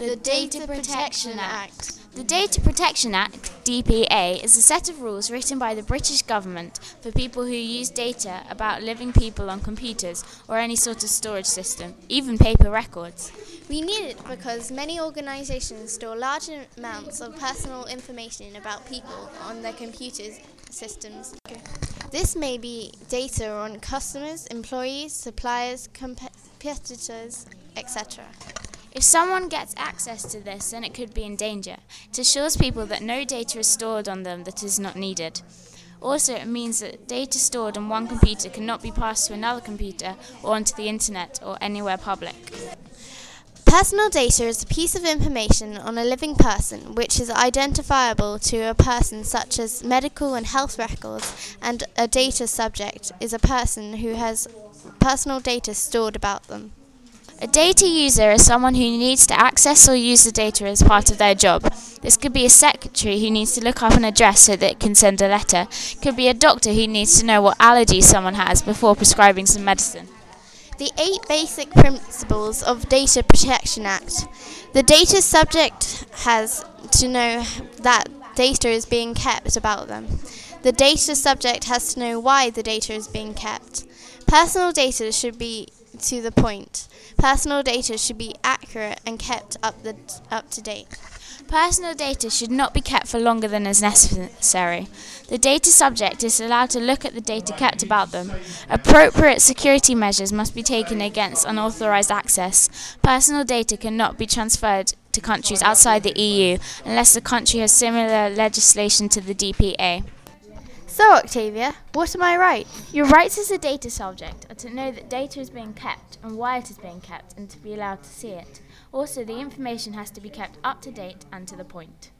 The Data Protection Act. The Data Protection Act, DPA, is a set of rules written by the British government for people who use data about living people on computers or any sort of storage system, even paper records. We need it because many organisations store large amounts of personal information about people on their computers systems. This may be data on customers, employees, suppliers, competitors, etc. If someone gets access to this, then it could be in danger. It assures people that no data is stored on them that is not needed. Also, it means that data stored on one computer cannot be passed to another computer or onto the internet or anywhere public. Personal data is a piece of information on a living person which is identifiable to a person, such as medical and health records, and a data subject is a person who has personal data stored about them. A data user is someone who needs to access or use the data as part of their job. This could be a secretary who needs to look up an address so that it can send a letter. It could be a doctor who needs to know what allergies someone has before prescribing some medicine. The eight basic principles of Data Protection Act. The data subject has to know that data is being kept about them. The data subject has to know why the data is being kept. Personal data should be to the point. Personal data should be accurate and kept up, the, up to date. Personal data should not be kept for longer than is necessary. The data subject is allowed to look at the data kept about them. Appropriate security measures must be taken against unauthorized access. Personal data cannot be transferred to countries outside the EU unless the country has similar legislation to the DPA. So, Octavia, what am I right? Your rights as a data subject are to know that data is being kept and why it is being kept and to be allowed to see it. Also, the information has to be kept up to date and to the point.